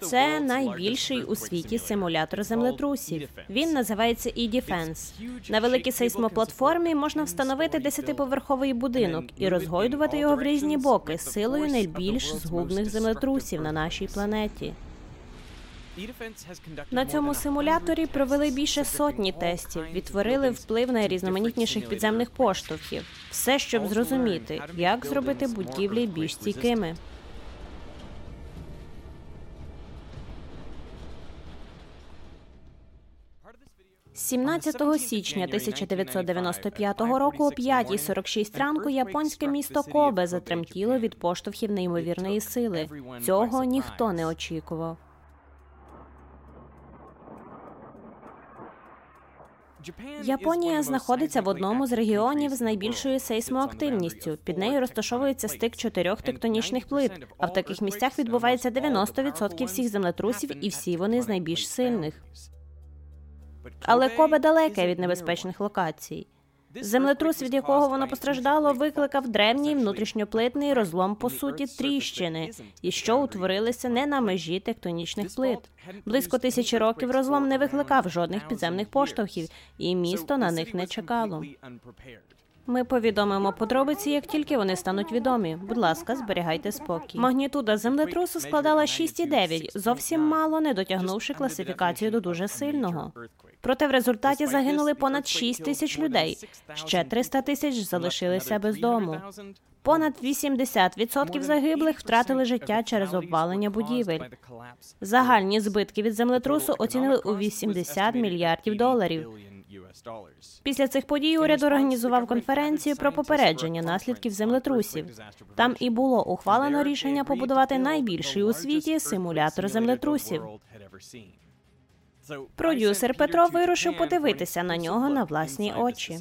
Це найбільший у світі симулятор землетрусів. Він називається eDefense. На великій сейсмоплатформі можна встановити десятиповерховий будинок і розгойдувати його в різні боки силою найбільш згубних землетрусів на нашій планеті. На цьому симуляторі провели більше сотні тестів, відтворили вплив найрізноманітніших підземних поштовхів. Все, щоб зрозуміти, як зробити будівлі більш стійкими. 17 січня 1995 року о 5.46 ранку японське місто Кобе затремтіло від поштовхів неймовірної сили. Цього ніхто не очікував. Японія знаходиться в одному з регіонів з найбільшою сейсмоактивністю. Під нею розташовується стик чотирьох тектонічних плит. А в таких місцях відбувається 90% всіх землетрусів, і всі вони з найбільш сильних. Але Кобе далеке від небезпечних локацій. Землетрус, від якого воно постраждало, викликав древній внутрішньоплитний розлом по суті тріщини, і що утворилися не на межі тектонічних плит. Близько тисячі років розлом не викликав жодних підземних поштовхів, і місто на них не чекало. Ми повідомимо подробиці, як тільки вони стануть відомі. Будь ласка, зберігайте спокій. Магнітуда землетрусу складала 6,9, зовсім мало не дотягнувши класифікацію до дуже сильного. Проте в результаті загинули понад 6 тисяч людей. Ще 300 тисяч залишилися без дому. Понад 80% загиблих втратили життя через обвалення будівель. Загальні збитки від землетрусу оцінили у 80 мільярдів доларів. Після цих подій уряд організував конференцію про попередження наслідків землетрусів. Там і було ухвалено рішення побудувати найбільший у світі симулятор землетрусів. Продюсер Петро вирушив подивитися на нього на власні очі.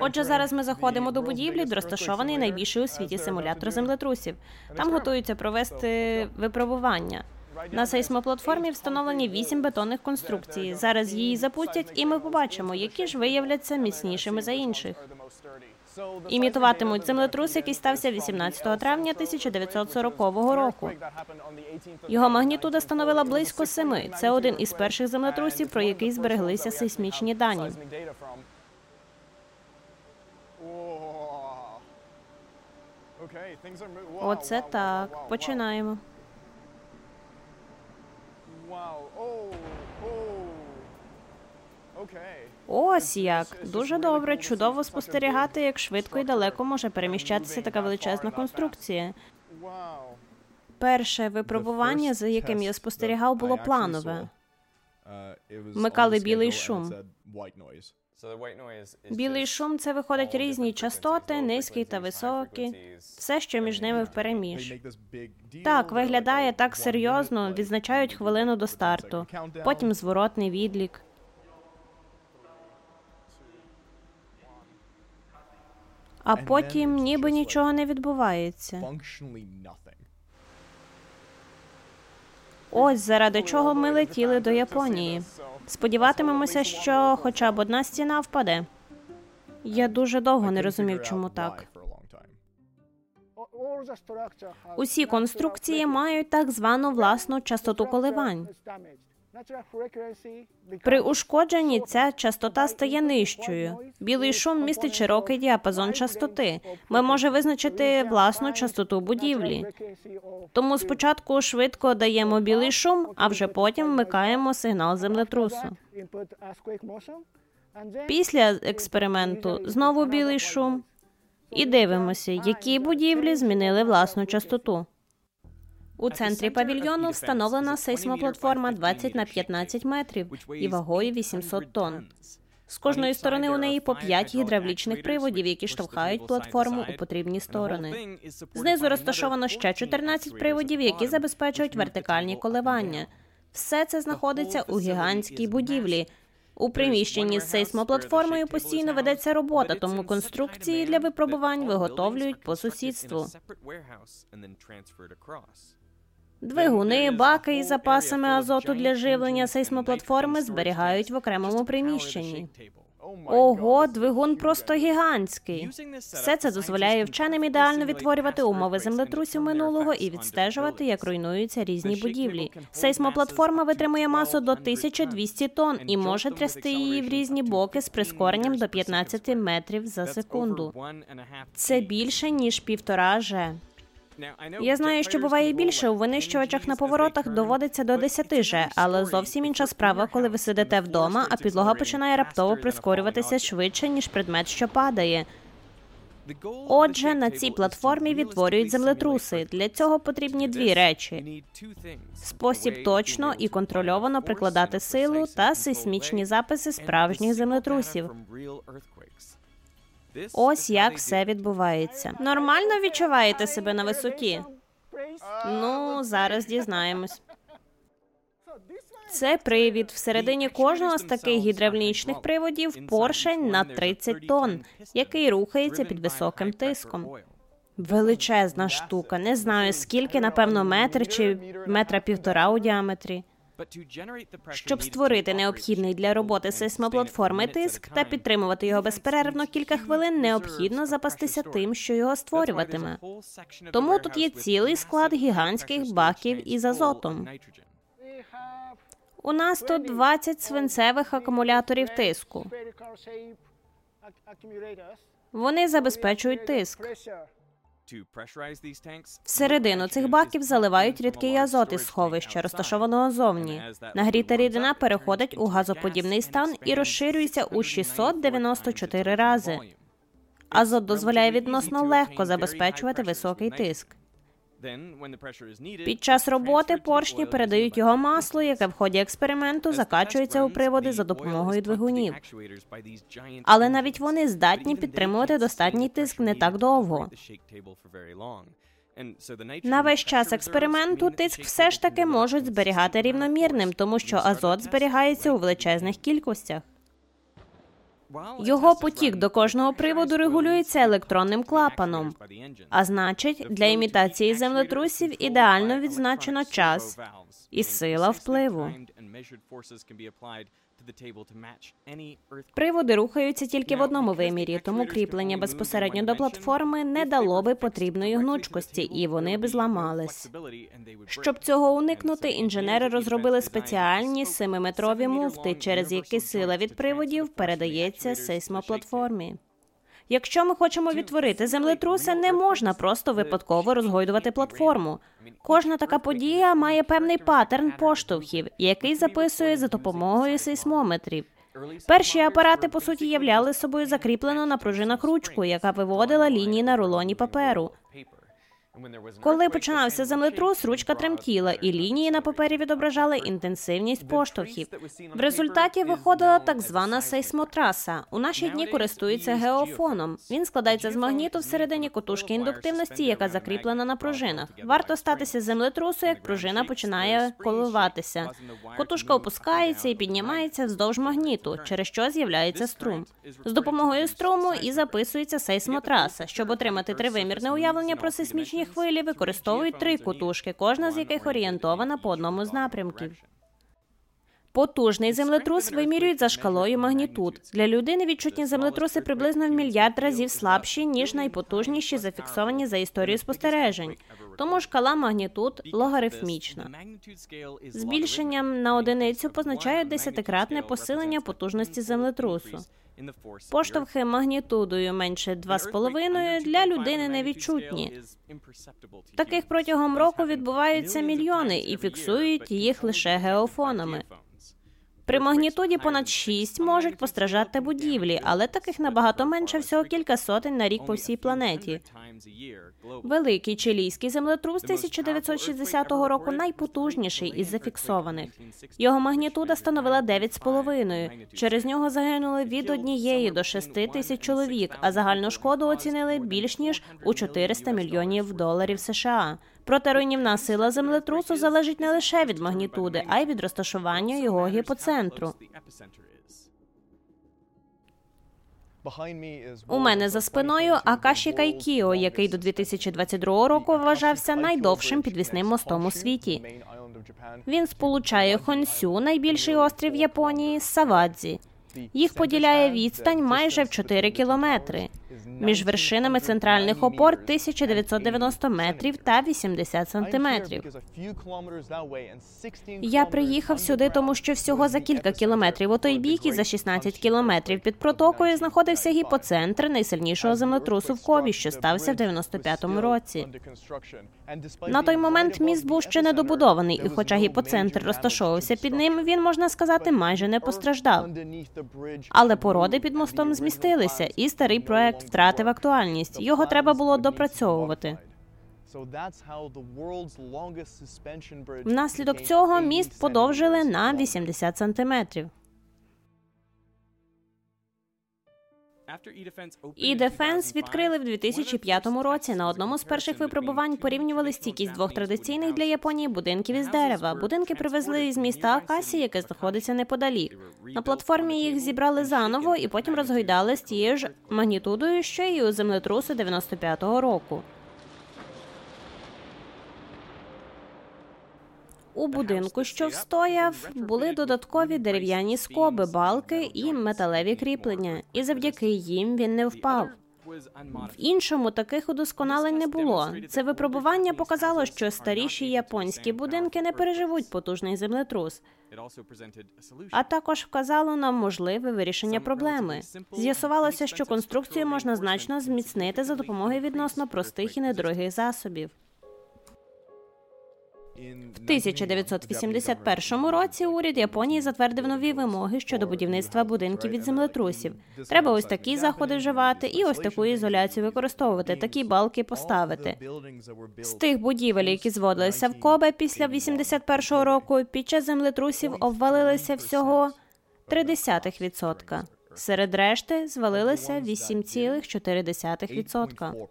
Отже, зараз ми заходимо до будівлі, де розташований найбільший у світі симулятор землетрусів. Там готуються провести випробування. На сейсмоплатформі встановлені вісім бетонних конструкцій. Зараз її запустять, і ми побачимо, які ж виявляться міцнішими за інших. Імітуватимуть землетрус, який стався 18 травня 1940 року. Його магнітуда становила близько семи. Це один із перших землетрусів, про який збереглися сейсмічні дані. Оце так. Починаємо. Ось як дуже добре, чудово спостерігати, як швидко і далеко може переміщатися така величезна конструкція. Перше випробування, за яким я спостерігав, було планове. Вмикали білий шум. Білий шум це виходять різні частоти, низькі та високі, все, що між ними впереміж. Так, виглядає так серйозно, відзначають хвилину до старту, потім зворотний відлік. А потім ніби нічого не відбувається. Ось заради чого ми летіли до Японії. Сподіватимемося, що хоча б одна стіна впаде. Я дуже довго не розумів, чому так. Усі конструкції мають так звану власну частоту коливань. При ушкодженні ця частота стає нижчою. Білий шум містить широкий діапазон частоти. Ми можемо визначити власну частоту будівлі. Тому спочатку швидко даємо білий шум, а вже потім вмикаємо сигнал землетрусу. Після експерименту знову білий шум. І дивимося, які будівлі змінили власну частоту. У центрі павільйону встановлена сейсмоплатформа 20 на 15 метрів і вагою 800 тонн. З кожної сторони у неї по 5 гідравлічних приводів, які штовхають платформу у потрібні сторони. Знизу розташовано ще 14 приводів, які забезпечують вертикальні коливання. Все це знаходиться у гігантській будівлі. У приміщенні з сейсмоплатформою постійно ведеться робота, тому конструкції для випробувань виготовлюють по сусідству. Двигуни, баки із запасами азоту для живлення сейсмоплатформи зберігають в окремому приміщенні. Ого, двигун просто гігантський. Все це дозволяє вченим ідеально відтворювати умови землетрусів минулого і відстежувати, як руйнуються різні будівлі. Сейсмоплатформа витримує масу до 1200 тонн і може трясти її в різні боки з прискоренням до 15 метрів за секунду. Це більше ніж півтора же. Я знаю, що буває більше у винищувачах на поворотах доводиться до 10 же, але зовсім інша справа, коли ви сидите вдома, а підлога починає раптово прискорюватися швидше ніж предмет, що падає. Отже, на цій платформі відтворюють землетруси. Для цього потрібні дві речі: спосіб точно і контрольовано прикладати силу та сейсмічні записи справжніх землетрусів. Ось як все відбувається. Нормально відчуваєте себе на висоті? Ну, зараз дізнаємось. Це привід всередині кожного з таких гідравлічних приводів поршень на 30 тонн, який рухається під високим тиском. Величезна штука. Не знаю скільки, напевно, метр чи метра півтора у діаметрі. Щоб створити необхідний для роботи сейсмоплатформи тиск та підтримувати його безперервно кілька хвилин, необхідно запастися тим, що його створюватиме. Тому тут є цілий склад гігантських баків із азотом. У нас тут 20 свинцевих акумуляторів тиску. Вони забезпечують тиск. Всередину цих баків заливають рідкий азот із сховища, розташованого зовні. Нагріта рідина переходить у газоподібний стан і розширюється у 694 рази. Азот дозволяє відносно легко забезпечувати високий тиск. Під час роботи поршні передають його масло, яке в ході експерименту закачується у приводи за допомогою двигунів. Але навіть вони здатні підтримувати достатній тиск не так довго. На весь час експерименту тиск все ж таки можуть зберігати рівномірним, тому що азот зберігається у величезних кількостях. Його потік до кожного приводу регулюється електронним клапаном. А значить, для імітації землетрусів ідеально відзначено час і сила впливу. Приводи рухаються тільки в одному вимірі, тому кріплення безпосередньо до платформи не дало би потрібної гнучкості, і вони б зламались. Щоб цього уникнути, інженери розробили спеціальні семиметрові муфти, через які сила від приводів передається сейсмоплатформі. Якщо ми хочемо відтворити землетруси, не можна просто випадково розгойдувати платформу. Кожна така подія має певний паттерн поштовхів, який записує за допомогою сейсмометрів. Перші апарати по суті являли собою закріплену на пружинах ручку, яка виводила лінії на рулоні паперу. Коли починався землетрус, ручка тремтіла, і лінії на папері відображали інтенсивність поштовхів. В результаті виходила так звана сейсмотраса. У наші дні користується геофоном. Він складається з магніту всередині котушки індуктивності, яка закріплена на пружинах. Варто статися землетрусу, як пружина починає коливатися. Котушка опускається і піднімається вздовж магніту, через що з'являється струм. З допомогою струму і записується сейсмотраса, щоб отримати тривимірне уявлення про сейсмічні хвилі використовують три кутушки, кожна з яких орієнтована по одному з напрямків. Потужний землетрус вимірюють за шкалою магнітуд. Для людини відчутні землетруси приблизно в мільярд разів слабші, ніж найпотужніші, зафіксовані за історію спостережень. Тому шкала магнітуд логарифмічна. Збільшенням на одиницю позначають десятикратне посилення потужності землетрусу. Поштовхи магнітудою менше 2,5 для людини невідчутні. Таких протягом року відбуваються мільйони і фіксують їх лише геофонами. При магнітуді понад 6 можуть постраждати будівлі, але таких набагато менше всього кілька сотень на рік по всій планеті. Великий чилійський землетрус 1960 року найпотужніший із зафіксованих. Його магнітуда становила 9,5. Через нього загинули від однієї до 6 тисяч чоловік, а загальну шкоду оцінили більш ніж у 400 мільйонів доларів США. Проте руйнівна сила землетрусу залежить не лише від магнітуди, а й від розташування його гіпоцентру. У мене за спиною Акаші Кайкіо, який до 2022 року вважався найдовшим підвісним мостом у світі. Він сполучає Хонсю, найбільший острів Японії, з Савадзі. Їх поділяє відстань майже в 4 кілометри. Між вершинами центральних опор 1990 метрів та 80 сантиметрів. Я приїхав сюди, тому що всього за кілька кілометрів. У той бік і за 16 кілометрів. під протокою знаходився гіпоцентр найсильнішого землетрусу в Кові, що стався в 95-му році. На той момент міст був ще не добудований, і хоча гіпоцентр розташовувався під ним, він можна сказати майже не постраждав. Але породи під мостом змістилися, і старий проект втратив актуальність. Його треба було допрацьовувати. Внаслідок цього міст подовжили на 80 сантиметрів. E-Defense відкрили в 2005 році. На одному з перших випробувань порівнювали стійкість двох традиційних для Японії будинків із дерева. Будинки привезли із міста Акасі, яке знаходиться неподалік. На платформі їх зібрали заново і потім розгойдали з тією ж магнітудою, що і у землетрусу 95-го року. У будинку, що встояв, були додаткові дерев'яні скоби, балки і металеві кріплення, і завдяки їм він не впав. В іншому таких удосконалень не було. Це випробування показало, що старіші японські будинки не переживуть потужний землетрус. А також вказало нам можливе вирішення проблеми. З'ясувалося, що конструкцію можна значно зміцнити за допомогою відносно простих і недорогих засобів. В 1981 році уряд Японії затвердив нові вимоги щодо будівництва будинків від землетрусів. Треба ось такі заходи вживати і ось таку ізоляцію використовувати. Такі балки поставити. З тих будівель, які зводилися в Кобе після 81-го року, під час землетрусів обвалилися всього 0,3%. Серед решти звалилися 8,4%.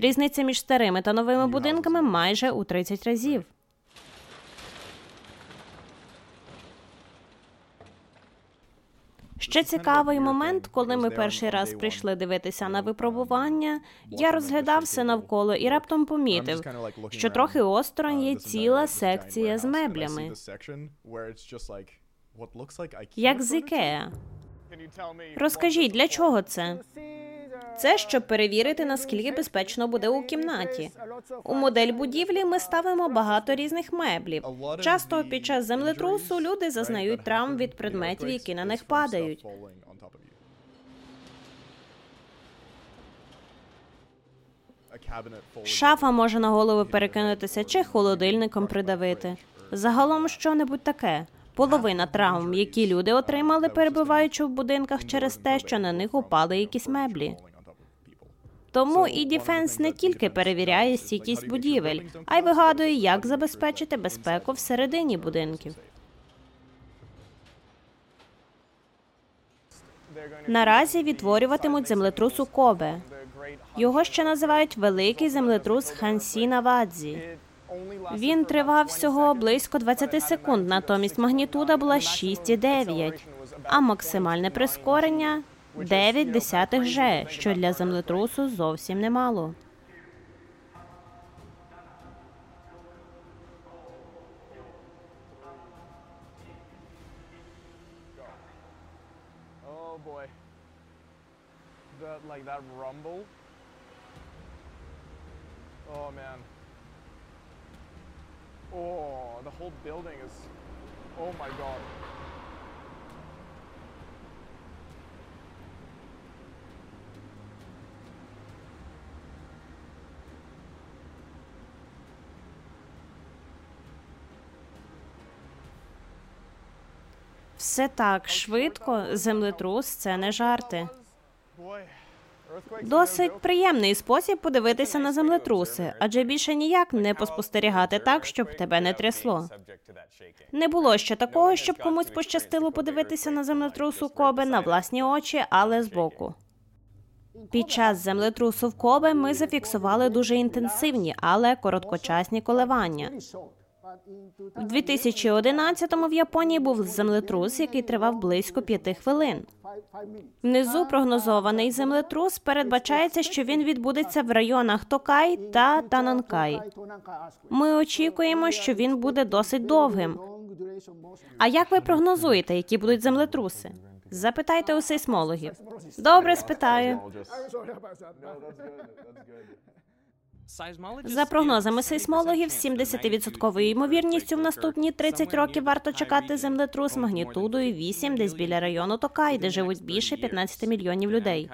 Різниця між старими та новими будинками майже у 30 разів. Ще цікавий момент, коли ми перший раз прийшли дивитися на випробування. Я розглядав все навколо і раптом помітив, що трохи осторонь є ціла секція з меблями. Як з Ікеа. Розкажіть, для чого це? Це щоб перевірити, наскільки безпечно буде у кімнаті. У модель будівлі ми ставимо багато різних меблів. Часто під час землетрусу люди зазнають травм від предметів, які на них падають. Шафа може на голову перекинутися чи холодильником придавити. Загалом що-небудь таке. Половина травм, які люди отримали, перебуваючи в будинках через те, що на них упали якісь меблі. Тому E-Defense не тільки перевіряє стійкість будівель, а й вигадує, як забезпечити безпеку всередині будинків. Наразі відтворюватимуть землетрус у Кобе. Його ще називають великий землетрус Хансіна Вадзі. Він тривав всього близько 20 секунд, натомість магнітуда була 6,9, а максимальне прискорення 9 десятих же, що для землетрусу зовсім немало. Все так швидко. Землетрус це не жарти. Досить приємний спосіб подивитися на землетруси, адже більше ніяк не поспостерігати так, щоб тебе не трясло. Не було ще такого, щоб комусь пощастило подивитися на землетрус у Кобе на власні очі, але збоку. Під час землетрусу в Кобе ми зафіксували дуже інтенсивні, але короткочасні коливання. В 2011-му в Японії був землетрус, який тривав близько п'яти хвилин. Внизу прогнозований землетрус передбачається, що він відбудеться в районах Токай та Тананкай. Ми очікуємо, що він буде досить довгим. А як ви прогнозуєте, які будуть землетруси? Запитайте у сейсмологів. Добре, спитаю. За прогнозами сейсмологів, з 70% ймовірністю в наступні 30 років варто чекати землетрус магнітудою 8 десь біля району Токай, де живуть більше 15 мільйонів людей.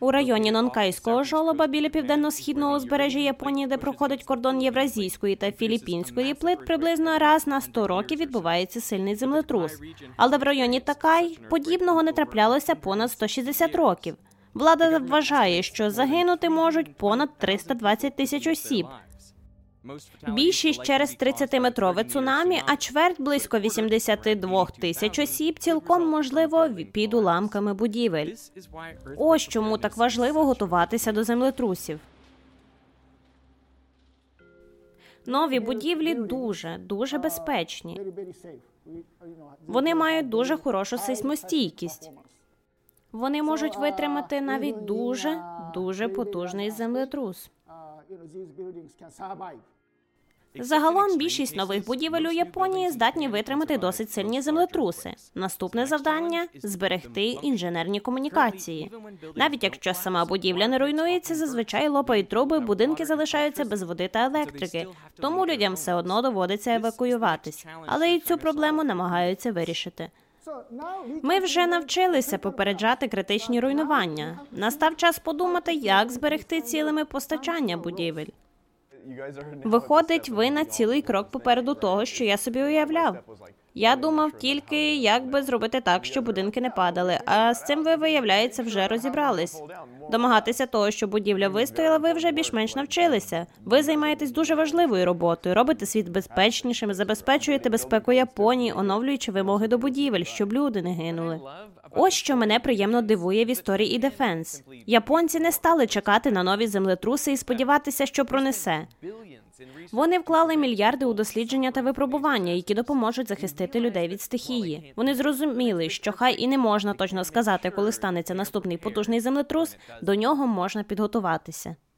У районі Нонкайського жолоба біля південно-східного узбережжя Японії, де проходить кордон Євразійської та Філіппінської плит, приблизно раз на 100 років відбувається сильний землетрус. Але в районі Такай подібного не траплялося понад 160 років. Влада вважає, що загинути можуть понад 320 тисяч осіб. Більшість через 30-метрове цунамі, а чверть близько 82 тисяч осіб цілком можливо під уламками будівель. Ось чому так важливо готуватися до землетрусів. Нові будівлі дуже дуже безпечні. Вони мають дуже хорошу сейсмостійкість. Вони можуть витримати навіть дуже дуже потужний землетрус. Загалом більшість нових будівель у Японії здатні витримати досить сильні землетруси. Наступне завдання зберегти інженерні комунікації. Навіть якщо сама будівля не руйнується, зазвичай лопають труби, будинки залишаються без води та електрики. Тому людям все одно доводиться евакуюватись, але і цю проблему намагаються вирішити. Ми вже навчилися попереджати критичні руйнування. Настав час подумати, як зберегти цілими постачання будівель. Виходить, ви на цілий крок попереду того, що я собі уявляв. Я думав тільки, як би зробити так, щоб будинки не падали. А з цим ви, виявляється, вже розібрались. Домагатися того, щоб будівля вистояла, ви вже більш-менш навчилися. Ви займаєтесь дуже важливою роботою, робите світ безпечнішим, забезпечуєте безпеку Японії, оновлюючи вимоги до будівель, щоб люди не гинули. Ось що мене приємно дивує в історії E-Defense. Японці не стали чекати на нові землетруси і сподіватися, що пронесе. Вони вклали мільярди у дослідження та випробування, які допоможуть захистити людей від стихії. Вони зрозуміли, що хай і не можна точно сказати, коли станеться наступний потужний землетрус, до нього можна підготуватися.